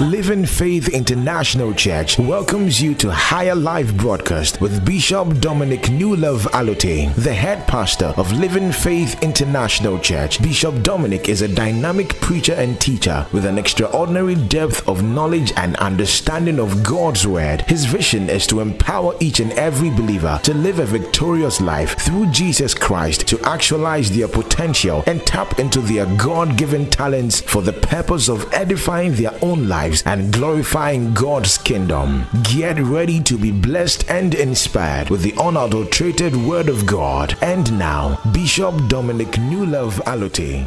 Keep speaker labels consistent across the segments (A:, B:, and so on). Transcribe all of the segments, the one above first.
A: Living Faith International Church welcomes you to Higher Life broadcast with Bishop Dominic Newlove Allotey, the head pastor of Living Faith International Church. Bishop Dominic is a dynamic preacher and teacher with an extraordinary depth of knowledge and understanding of God's word. His vision is to empower each and every believer to live a victorious life through Jesus Christ to actualize their potential and tap into their God given talents for the purpose of edifying their own lives and glorifying God's kingdom. Get ready to be blessed and inspired with the unadulterated Word of God. And now, Bishop Dominic Newlove Allotey.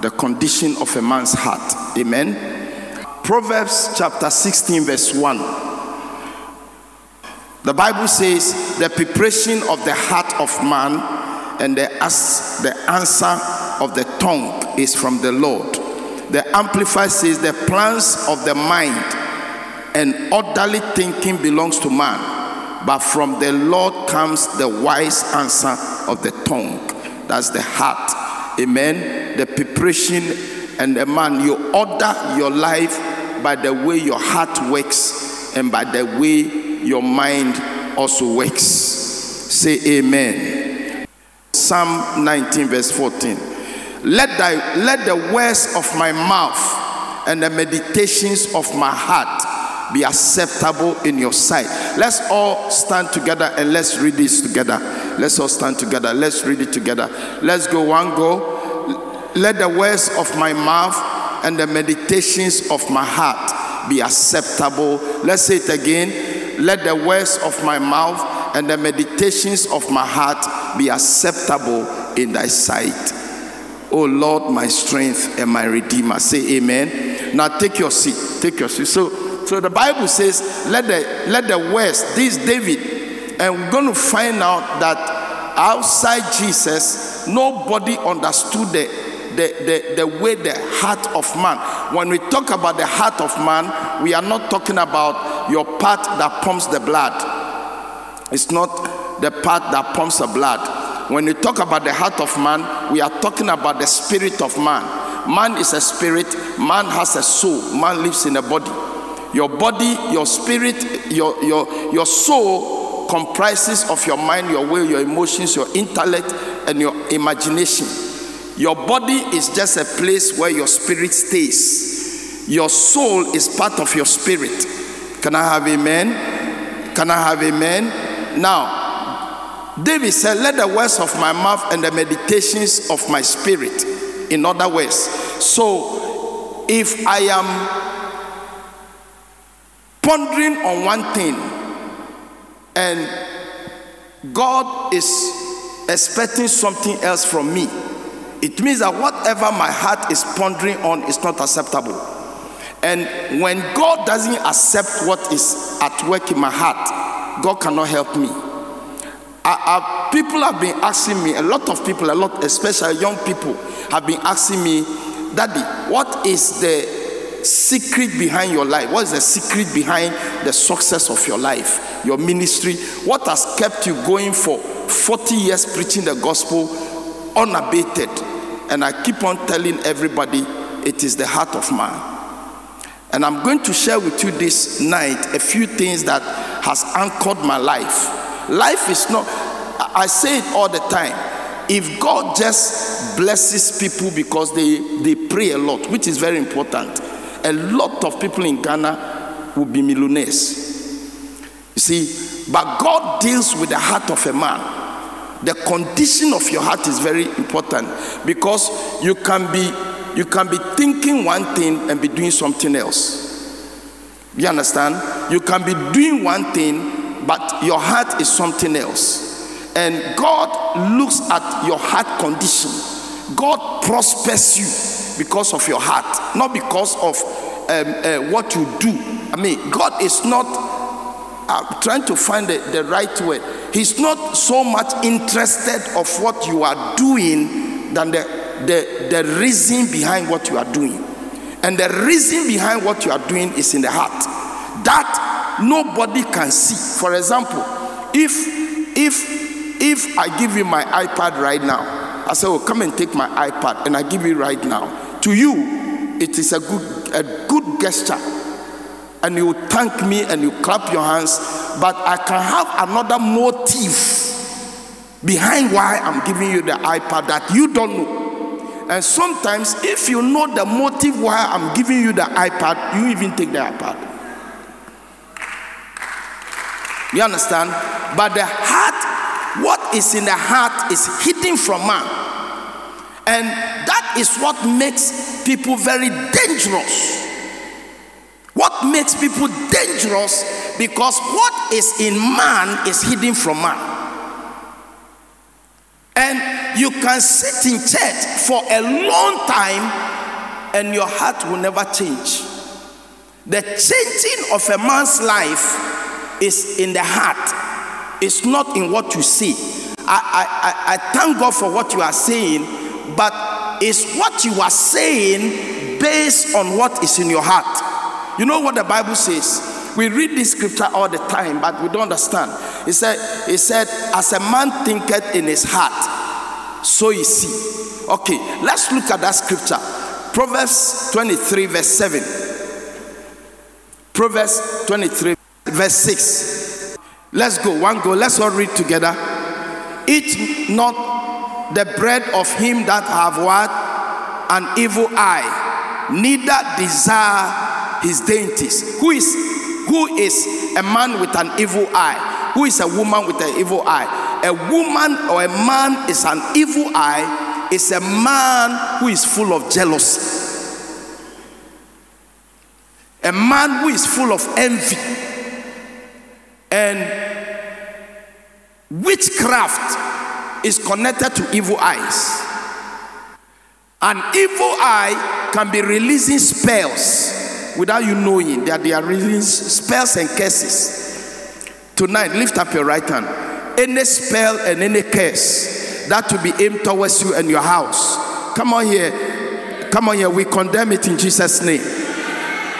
B: The condition of a man's heart. Amen. Proverbs chapter 16, verse 1. The Bible says, The preparation of the heart of man and the, the answer of the tongue is from the Lord. The Amplified says, The plans of the mind and orderly thinking belongs to man, but from the Lord comes the wise answer of the tongue. That's the heart. Amen. The preparation and the man, you order your life by the way your heart works and by the way your mind also works. Say amen. Psalm 19, verse 14. Let, thy, let the words of my mouth and the meditations of my heart be acceptable in your sight. Let's all stand together and let's read this together. Let's all stand together. Let's read it together. Let's go one go. Let the words of my mouth and the meditations of my heart be acceptable. Let's say it again. Let the words of my mouth and the meditations of my heart be acceptable in thy sight. Oh Lord, my strength and my redeemer. Say amen. Now take your seat. Take your seat. So, so the Bible says, let the let the words, this David, and we're going to find out that outside Jesus, nobody understood the, the, the, the way the heart of man. When we talk about the heart of man, we are not talking about your part that pumps the blood. It's not the part that pumps the blood. When we talk about the heart of man, we are talking about the spirit of man. Man is a spirit, man has a soul, man lives in a body. Your body, your spirit, your, your, your soul comprises of your mind, your will, your emotions, your intellect, and your imagination. Your body is just a place where your spirit stays. Your soul is part of your spirit. Can I have amen? Can I have amen? Now, David said, Let the words of my mouth and the meditations of my spirit, in other words. So, if I am pondering on one thing and God is expecting something else from me, it means that whatever my heart is pondering on is not acceptable. And when God doesn't accept what is at work in my heart, God cannot help me. I, I, people have been asking me, a lot of people, a lot, especially young people, have been asking me, Daddy, what is the secret behind your life? What is the secret behind the success of your life, your ministry? What has kept you going for 40 years preaching the gospel unabated? And I keep on telling everybody it is the heart of man. And I'm going to share with you this night a few things that has anchored my life. Life is not, I say it all the time. If God just blesses people because they, they pray a lot, which is very important, a lot of people in Ghana will be millionaires. You see, but God deals with the heart of a man. The condition of your heart is very important because you can be you can be thinking one thing and be doing something else. You understand? You can be doing one thing, but your heart is something else. And God looks at your heart condition. God prospers you because of your heart, not because of um, uh, what you do. I mean, God is not uh, trying to find the, the right word. He's not so much interested of what you are doing than the the, the reason behind what you are doing. And the reason behind what you are doing is in the heart. That nobody can see. For example, if if if I give you my iPad right now, I say, Oh, come and take my iPad, and I give you right now. To you, it is a good a good gesture and you thank me and you clap your hands, but I can have another motive behind why I'm giving you the iPad that you don't know. And sometimes, if you know the motive why I'm giving you the iPad, you even take the iPad. You understand? But the heart, what is in the heart is hidden from man. And that is what makes people very dangerous. What makes people dangerous? Because what is in man is hidden from man. And you can sit in church for a long time and your heart will never change. The changing of a man's life is in the heart, it's not in what you see. I, I, I thank God for what you are saying, but it's what you are saying based on what is in your heart. You know what the Bible says? We read this scripture all the time, but we don't understand. It said, it said, as a man thinketh in his heart, so he. Okay, let's look at that scripture. Proverbs 23, verse 7. Proverbs 23, verse 6. Let's go. One go. Let's all read together. Eat not the bread of him that have what? An evil eye, neither desire his dainties. Who is who is a man with an evil eye? Who is a woman with an evil eye? A woman or a man is an evil eye, is a man who is full of jealousy. A man who is full of envy and witchcraft is connected to evil eyes. An evil eye can be releasing spells without you knowing that they are releasing spells and curses. Tonight, lift up your right hand. Any spell and any curse that will be aimed towards you and your house. Come on here. Come on here. We condemn it in Jesus' name.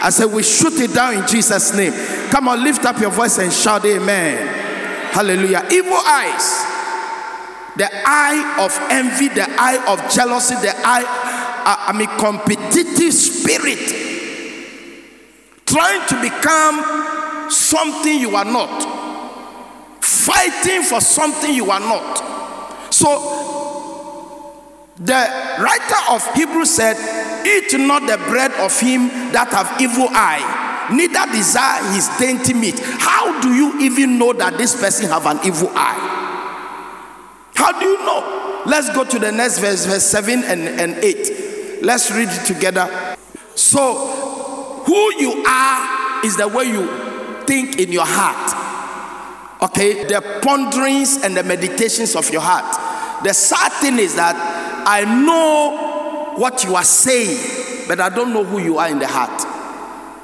B: I said, we shoot it down in Jesus' name. Come on, lift up your voice and shout, Amen. Hallelujah. Evil eyes, the eye of envy, the eye of jealousy, the eye, uh, I mean, competitive spirit, trying to become something you are not, fighting for something you are not. So, the writer of Hebrews said, Eat not the bread of him that have evil eye neither desire his dainty meat. How do you even know that this person have an evil eye? How do you know? Let's go to the next verse, verse 7 and, and 8. Let's read it together. So, who you are is the way you think in your heart. Okay, the ponderings and the meditations of your heart. The sad thing is that I know what you are saying, but I don't know who you are in the heart.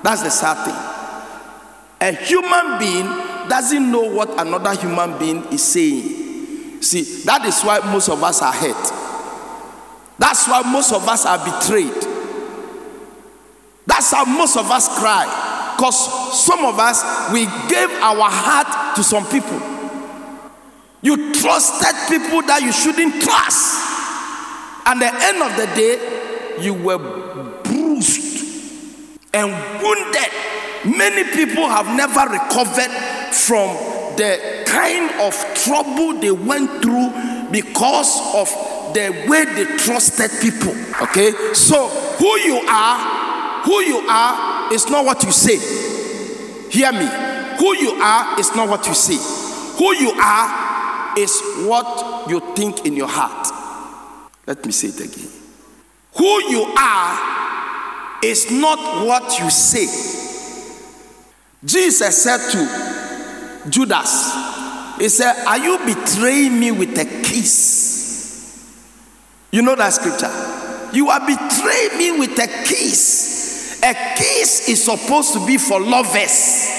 B: That's the sad thing. A human being doesn't know what another human being is saying. See, that is why most of us are hurt. That's why most of us are betrayed. That's how most of us cry. Because some of us, we gave our heart to some people. You trusted people that you shouldn't trust. And the end of the day, you were and wounded. Many people have never recovered from the kind of trouble they went through because of the way they trusted people. Okay, so who you are, who you are is not what you say. Hear me. Who you are is not what you say. Who you are is what you think in your heart. Let me say it again. Who you are is not what you say. Jesus said to Judas, He said, Are you betraying me with a kiss? You know that scripture? You are betraying me with a kiss. A kiss is supposed to be for lovers.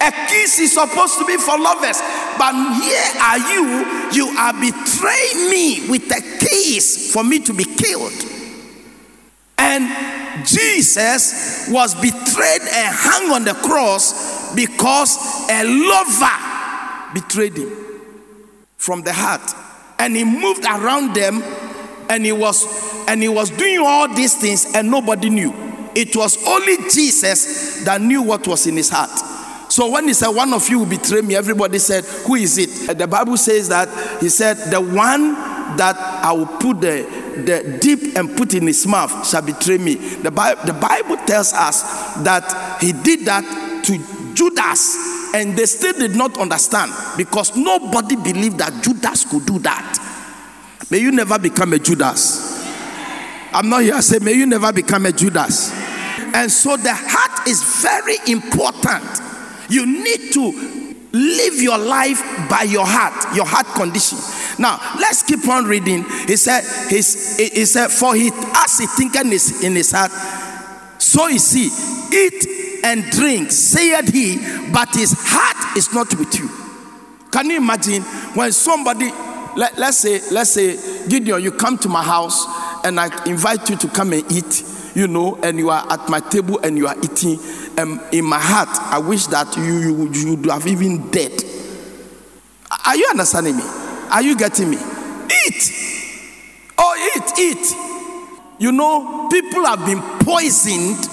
B: A kiss is supposed to be for lovers. But here are you, you are betraying me with a kiss for me to be killed. And Jesus was betrayed and hung on the cross because a lover betrayed him from the heart. And he moved around them and he was and he was doing all these things and nobody knew. it was only Jesus that knew what was in his heart. So when he said, One of you will betray me, everybody said, Who is it? The Bible says that he said, The one that I will put the, the dip and put in his mouth shall betray me. The Bible, the Bible tells us that he did that to Judas, and they still did not understand because nobody believed that Judas could do that. May you never become a Judas. I'm not here to say, may you never become a Judas. And so the heart is very important. You need to live your life by your heart, your heart condition. Now let's keep on reading. He said, his, he said, for he as he thinketh in his, in his heart, so is he. Eat and drink, saith he, but his heart is not with you. Can you imagine when somebody, let, let's say, let's say, Gideon, you come to my house and I invite you to come and eat, you know, and you are at my table and you are eating. And in my heart, I wish that you, you, you would have even dead. Are you understanding me? Are you getting me? Eat. Oh, eat, eat. You know, people have been poisoned.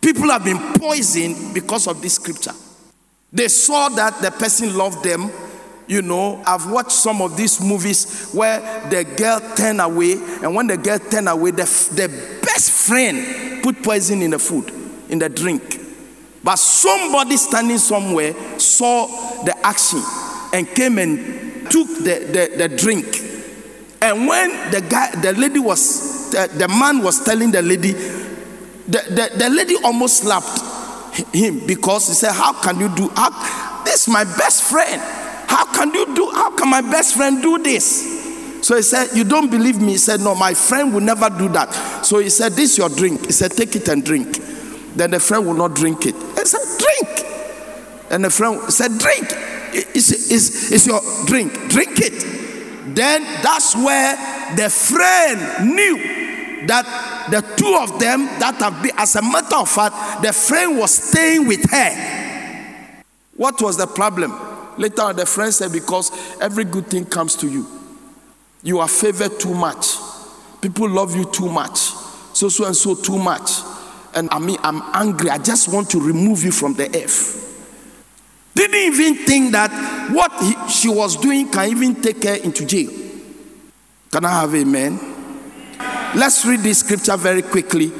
B: People have been poisoned because of this scripture. They saw that the person loved them you know, I've watched some of these movies where the girl turned away, and when the girl turned away, the, the best friend put poison in the food, in the drink. But somebody standing somewhere saw the action and came and took the, the, the drink. And when the guy, the lady was, the, the man was telling the lady, the, the, the lady almost slapped him because he said, How can you do? How, this is my best friend. How can you do? How can my best friend do this? So he said, You don't believe me? He said, No, my friend will never do that. So he said, This is your drink. He said, Take it and drink. Then the friend will not drink it. He said, Drink. And the friend said, Drink. It's, it's, it's your drink. Drink it. Then that's where the friend knew that the two of them that have been, as a matter of fact, the friend was staying with her. What was the problem? Later on, the friend said, Because every good thing comes to you. You are favored too much. People love you too much. So, so, and so, too much. And I mean, I'm angry. I just want to remove you from the earth. Didn't even think that what he, she was doing can even take her into jail. Can I have amen? Let's read this scripture very quickly.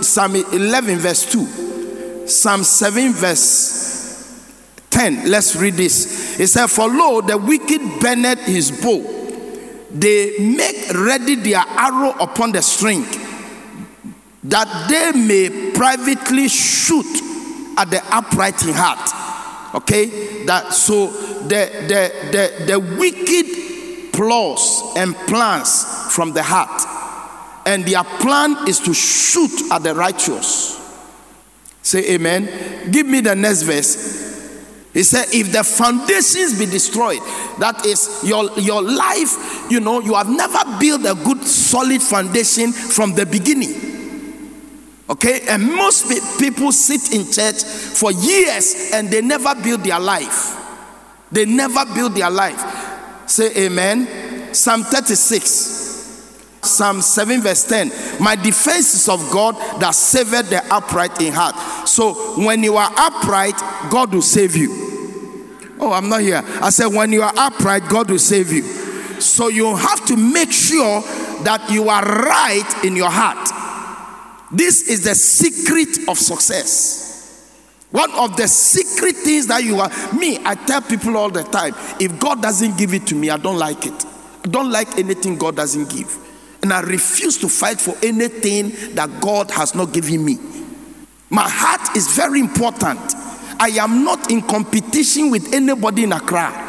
B: Psalm 11, verse 2. Psalm 7, verse 10. Let's read this. It said, For lo, the wicked burneth his bow. They make ready their arrow upon the string, that they may privately shoot at the upright in heart. Okay? That so the the the, the wicked plots and plans from the heart, and their plan is to shoot at the righteous. Say amen. Give me the next verse. He said, if the foundations be destroyed, that is your, your life, you know, you have never built a good solid foundation from the beginning. Okay, and most people sit in church for years and they never build their life. They never build their life. Say amen. Psalm 36. Psalm 7, verse 10. My defense is of God that saveth the upright in heart. So when you are upright, God will save you. Oh, I'm not here. I said, when you are upright, God will save you. So you have to make sure that you are right in your heart. This is the secret of success. One of the secret things that you are, me, I tell people all the time if God doesn't give it to me, I don't like it. I don't like anything God doesn't give. And I refuse to fight for anything that God has not given me. My heart is very important. I am not in competition with anybody in Accra.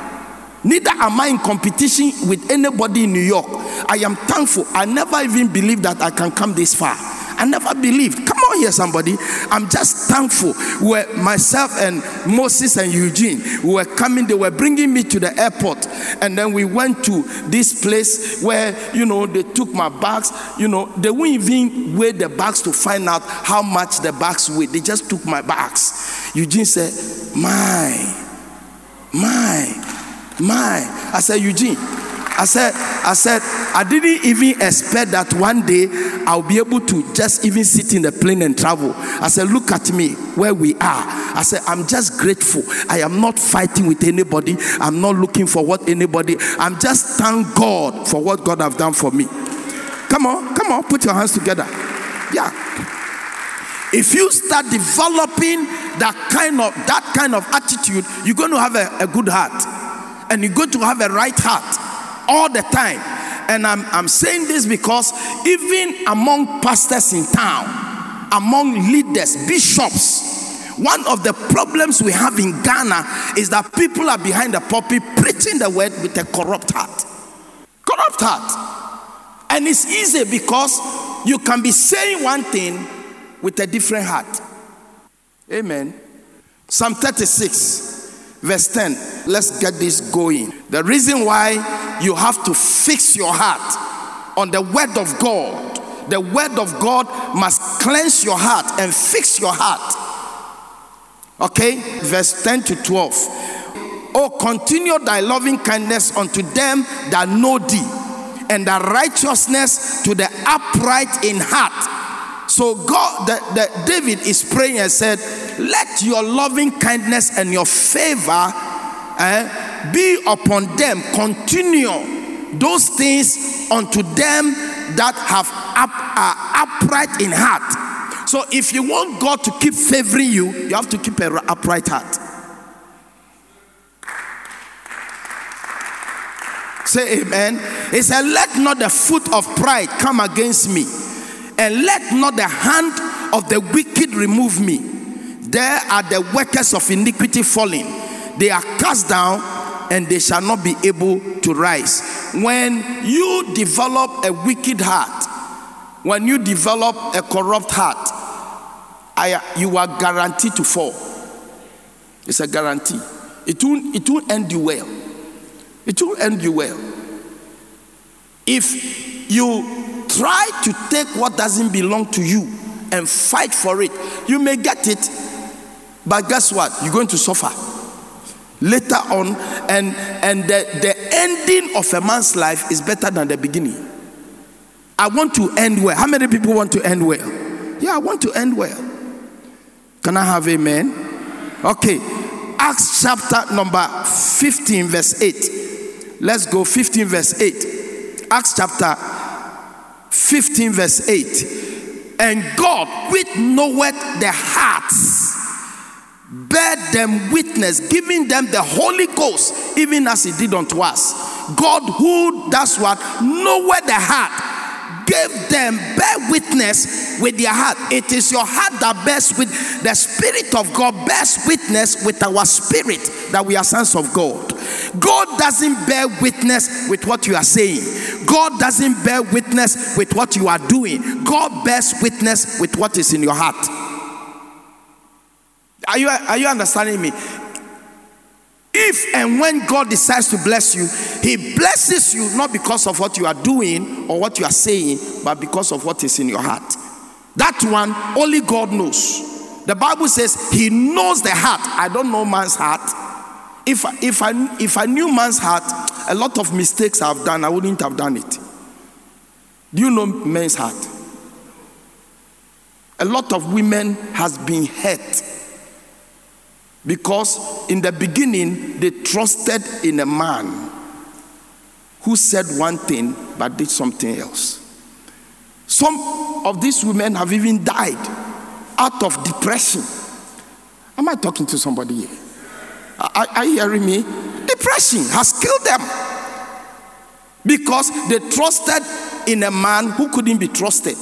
B: Neither am I in competition with anybody in New York. I am thankful. I never even believed that I can come this far. I never believed. Come on here, somebody. I'm just thankful. Where myself and Moses and Eugene we were coming, they were bringing me to the airport, and then we went to this place where you know they took my bags. You know they wouldn't even weigh the bags to find out how much the bags weigh. They just took my bags. Eugene said, "My, my, my." I said, Eugene. I said, I said, I didn't even expect that one day I'll be able to just even sit in the plane and travel. I said, look at me where we are. I said, I'm just grateful. I am not fighting with anybody. I'm not looking for what anybody. I'm just thank God for what God have done for me. Come on, come on, put your hands together. Yeah. If you start developing that kind of that kind of attitude, you're going to have a, a good heart. And you're going to have a right heart all the time. And I'm, I'm saying this because even among pastors in town, among leaders, bishops, one of the problems we have in Ghana is that people are behind the pulpit preaching the word with a corrupt heart. Corrupt heart. And it's easy because you can be saying one thing with a different heart. Amen. Psalm 36, verse 10. Let's get this going. The reason why you have to fix your heart on the word of God, the word of God must cleanse your heart and fix your heart. Okay, verse 10 to 12. Oh, continue thy loving kindness unto them that know thee, and thy righteousness to the upright in heart. So God, that, the, David is praying and said, "Let your loving kindness and your favor eh, be upon them. Continue those things unto them that have up, are upright in heart." So if you want God to keep favoring you, you have to keep an upright heart. Say amen. He said, Let not the foot of pride come against me, and let not the hand of the wicked remove me. There are the workers of iniquity falling, they are cast down, and they shall not be able to rise. When you develop a wicked heart, when you develop a corrupt heart, I, you are guaranteed to fall. It's a guarantee. It won't, it won't end you well. It will end you well. If you try to take what doesn't belong to you and fight for it, you may get it, but guess what? You're going to suffer later on, and and the, the ending of a man's life is better than the beginning. I want to end well. How many people want to end well? Yeah, I want to end well. Can I have amen? Okay. Acts chapter number 15, verse 8. Let's go 15, verse 8. Acts chapter 15, verse 8. And God, which knoweth the hearts, bear them witness, giving them the Holy Ghost, even as He did unto us. God, who does what? Knoweth the heart gave them bear witness with their heart. It is your heart that bears with the Spirit of God, bears witness with our spirit that we are sons of God. God doesn't bear witness with what you are saying, God doesn't bear witness with what you are doing. God bears witness with what is in your heart. Are you, are you understanding me? If and when God decides to bless you, He blesses you not because of what you are doing or what you are saying, but because of what is in your heart. That one, only God knows. The Bible says He knows the heart. I don't know man's heart. If, if, I, if I knew man's heart, a lot of mistakes I've done, I wouldn't have done it. Do you know men's heart? A lot of women has been hurt because in the beginning, they trusted in a man who said one thing but did something else. Some of these women have even died out of depression. Am I talking to somebody here? Are, are you hearing me? Depression has killed them because they trusted in a man who couldn't be trusted.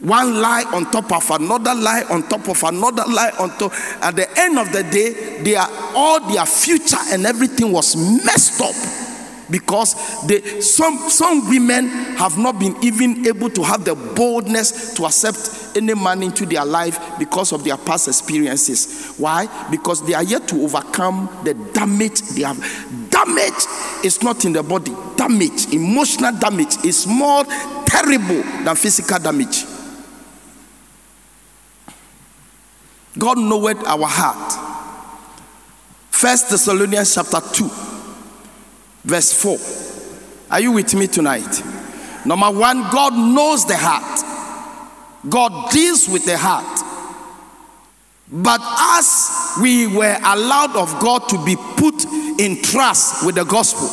B: One lie on top of another lie on top of another lie on top. At the end of the day, they are all their future and everything was messed up because they, some some women have not been even able to have the boldness to accept any man into their life because of their past experiences. Why? Because they are yet to overcome the damage they have. Damage is not in the body. Damage, emotional damage, is more terrible than physical damage. God knoweth our heart. First Thessalonians chapter 2, verse 4. Are you with me tonight? Number one, God knows the heart, God deals with the heart. But as we were allowed of God to be put in trust with the gospel,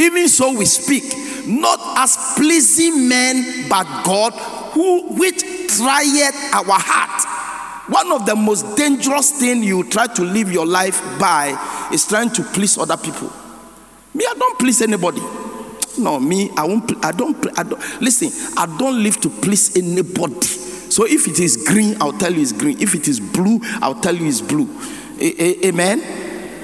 B: even so we speak, not as pleasing men, but God, who which trieth our heart. One of the most dangerous things you try to live your life by is trying to please other people. Me, I don't please anybody. No, me, I won't. I don't. I don't. Listen, I don't live to please anybody. So if it is green, I'll tell you it's green. If it is blue, I'll tell you it's blue. A- a- amen.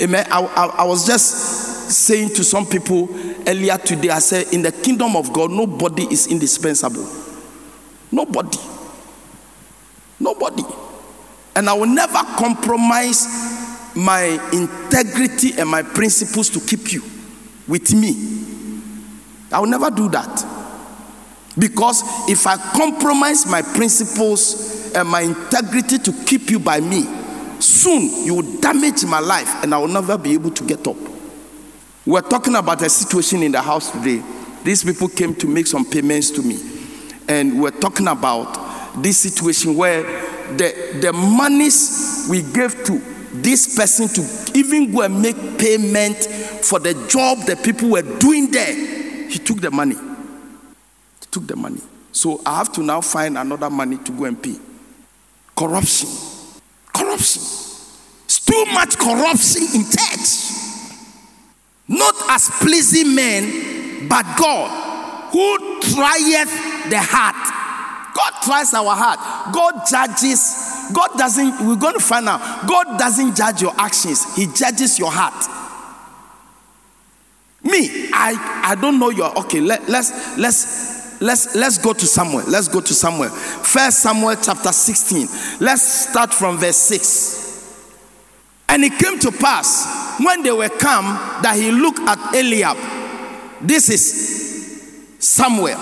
B: Amen. I, I, I was just saying to some people earlier today. I said, in the kingdom of God, nobody is indispensable. Nobody. Nobody. And I will never compromise my integrity and my principles to keep you with me. I will never do that. Because if I compromise my principles and my integrity to keep you by me, soon you will damage my life and I will never be able to get up. We're talking about a situation in the house today. These people came to make some payments to me. And we're talking about this situation where the, the monies we gave to this person to even go and make payment for the job the people were doing there, he took the money. Took the money. So I have to now find another money to go and pay. Corruption. Corruption. It's too much corruption in church. Not as pleasing men, but God, who trieth the heart. God tries our heart. God judges. God doesn't, we're going to find out. God doesn't judge your actions, He judges your heart. Me, I, I don't know your okay. Let, let's let's let's let's go to Samuel. Let's go to Samuel. First Samuel chapter 16. Let's start from verse 6. And it came to pass when they were come that he looked at Eliab. This is Samuel,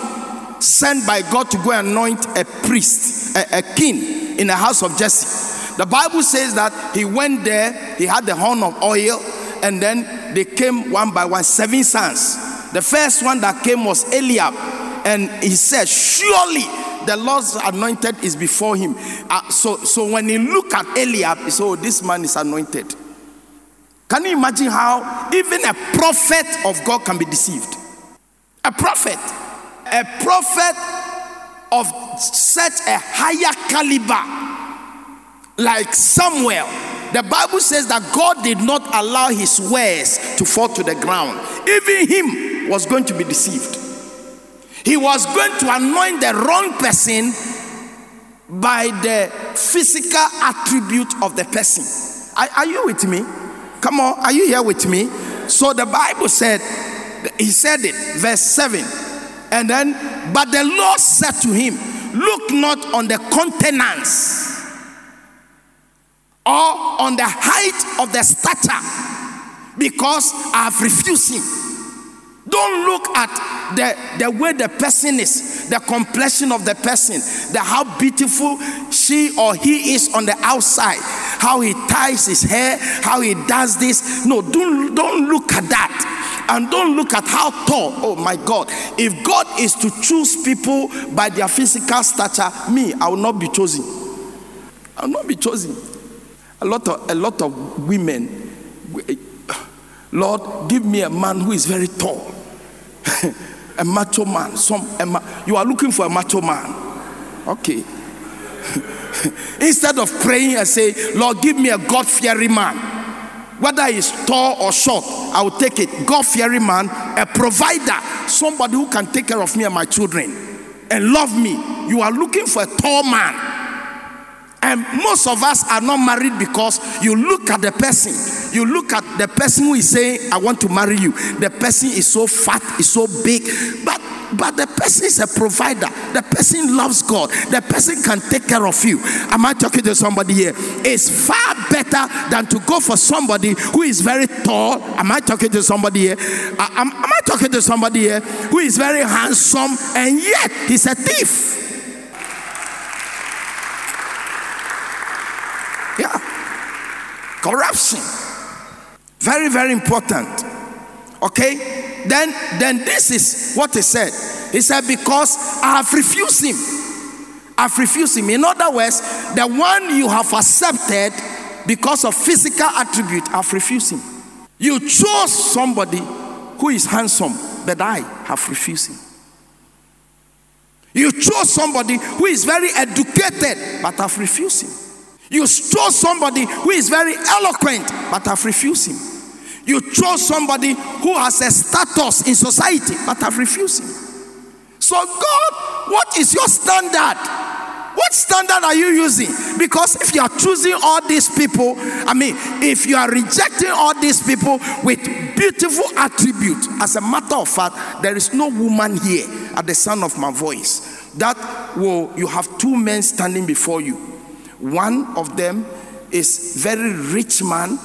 B: sent by God to go anoint a priest, a, a king in the house of Jesse. The Bible says that he went there, he had the horn of oil, and then they came one by one, seven sons. The first one that came was Eliab, and he said, Surely the Lord's anointed is before him. Uh, so, so when he looked at Eliab, he said, Oh, this man is anointed. Can you imagine how even a prophet of God can be deceived? A prophet, a prophet of such a higher caliber like Samuel. The Bible says that God did not allow his words to fall to the ground. Even him was going to be deceived. He was going to anoint the wrong person by the physical attribute of the person. Are, are, you with me? Come on, are you here with me? So the Bible said, He said it, verse 7. And then, but the Lord said to him, Look not on the countenance or on the height of the stature, because I have refused him. Don't look at the, the way the person is, the complexion of the person, the how beautiful she or he is on the outside, how he ties his hair, how he does this. No, don't, don't look at that. And don't look at how tall. Oh my God. If God is to choose people by their physical stature, me, I will not be chosen. I will not be chosen. A lot of a lot of women, eh, Lord, give me a man who is very tall. a macho man. Some ma- you are looking for a macho man. Okay. Instead of praying and say, Lord, give me a God fearing man. Whether he's tall or short, I will take it. God fearing man, a provider, somebody who can take care of me and my children and love me. You are looking for a tall man. And most of us are not married because you look at the person. You look at the person who is saying, I want to marry you. The person is so fat, is so big. But but the person is a provider. The person loves God. The person can take care of you. Am I talking to somebody here? It's far better than to go for somebody who is very tall. Am I talking to somebody here? Am, am I talking to somebody here who is very handsome and yet he's a thief? Yeah. Corruption. Very, very important. Okay? then then this is what he said. He said, Because I have refused him. I've refused him. In other words, the one you have accepted because of physical attribute, I've refused him. You chose somebody who is handsome, but I have refused him. You chose somebody who is very educated, but I've refused him. You chose somebody who is very eloquent, but I've refused him. You chose somebody who has a status in society, but I've refused him. So, God, what is your standard? What standard are you using? Because if you are choosing all these people, I mean, if you are rejecting all these people with beautiful attributes, as a matter of fact, there is no woman here at the sound of my voice that will, you have two men standing before you. One of them is very rich man,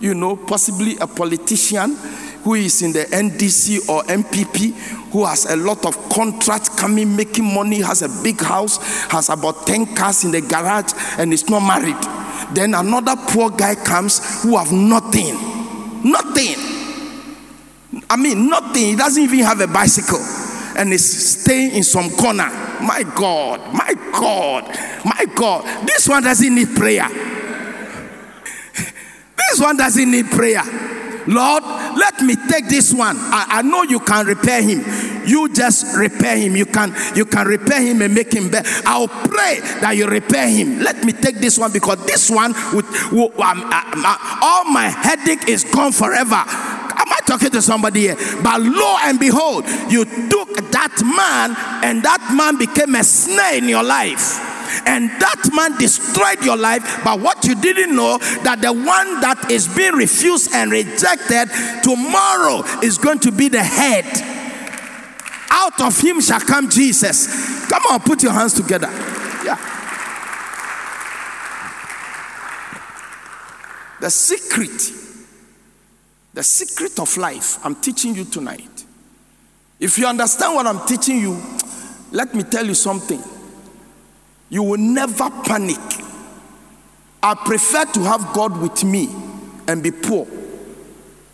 B: you know, possibly a politician who is in the NDC or NPP, who has a lot of contracts coming, making money, has a big house, has about 10 cars in the garage, and is not married. Then another poor guy comes who have nothing. Nothing. I mean, nothing. He doesn't even have a bicycle and is staying in some corner. My God, my God, my God. This one doesn't need prayer. This one doesn't need prayer. Lord, let me take this one. I, I know you can repair him. You just repair him. You can you can repair him and make him better. I'll pray that you repair him. Let me take this one because this one would, would um, uh, all my headache is gone forever. Talking to somebody here? But lo and behold, you took that man, and that man became a snare in your life and that man destroyed your life. But what you didn't know that the one that is being refused and rejected tomorrow is going to be the head. Out of him shall come Jesus. Come on, put your hands together. Yeah. The secret, the secret of life, I'm teaching you tonight. If you understand what I'm teaching you, let me tell you something. You will never panic. I prefer to have God with me and be poor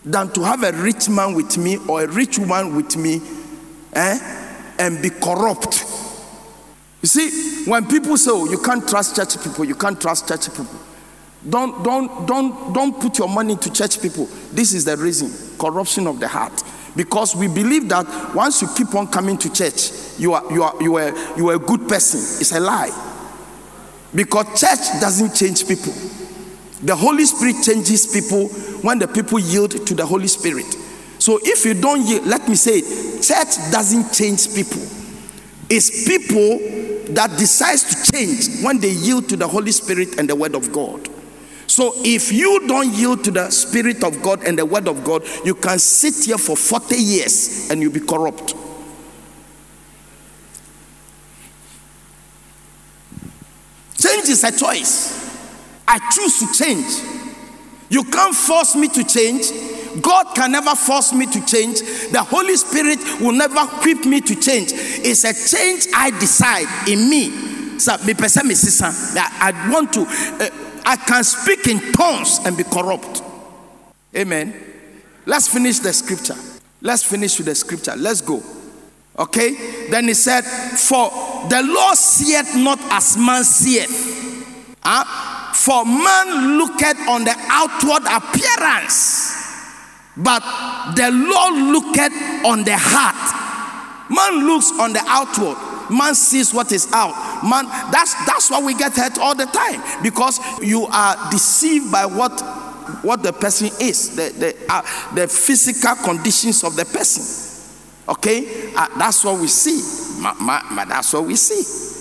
B: than to have a rich man with me or a rich woman with me eh, and be corrupt. You see, when people say, oh, you can't trust church people, you can't trust church people. Don't, don't, don't, don't put your money to church people. This is the reason corruption of the heart. Because we believe that once you keep on coming to church, you are, you are, you are, you are a good person. It's a lie. Because church doesn't change people. The Holy Spirit changes people when the people yield to the Holy Spirit. So if you don't yield, let me say it, church doesn't change people. It's people that decides to change when they yield to the Holy Spirit and the Word of God. So if you don't yield to the Spirit of God and the Word of God, you can sit here for 40 years and you'll be corrupt. Change is a choice. I choose to change. You can't force me to change. God can never force me to change. The Holy Spirit will never equip me to change. It's a change I decide in me. I want to, uh, I can speak in tongues and be corrupt. Amen. Let's finish the scripture. Let's finish with the scripture. Let's go. Okay? Then he said, For the Lord seeth not as man seeth. Huh? For man looketh on the outward appearance, but the Lord looketh on the heart. Man looks on the outward. Man sees what is out. Man, that's that's why we get hurt all the time because you are deceived by what what the person is, the the, uh, the physical conditions of the person. Okay? Uh, that's what we see. Ma, that's what we see.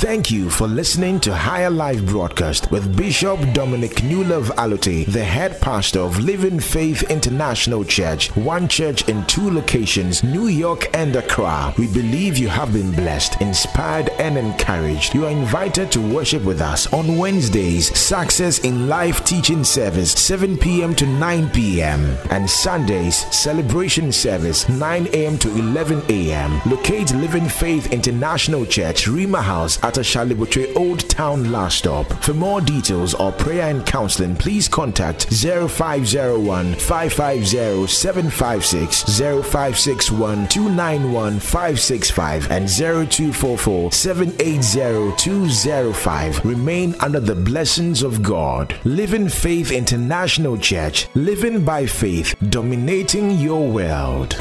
A: Thank you for listening to Higher Life Broadcast with Bishop Dominic Newlove Allotey, the head pastor of Living Faith International Church, one church in two locations, New York and Accra. We believe you have been blessed, inspired, and encouraged. You are invited to worship with us on Wednesdays, Success in Life Teaching Service, 7 p.m. to 9 p.m., and Sundays, Celebration Service, 9 a.m. to 11 a.m. Locate Living Faith International Church, Rhema House, at Ashaley Botwe Old Town Last Stop. For more details or prayer and counseling, please contact 0501 550 756, 0561 291 565, and 0244 780 205. Remain under the blessings of God. Living Faith International Church, living by faith, dominating your world.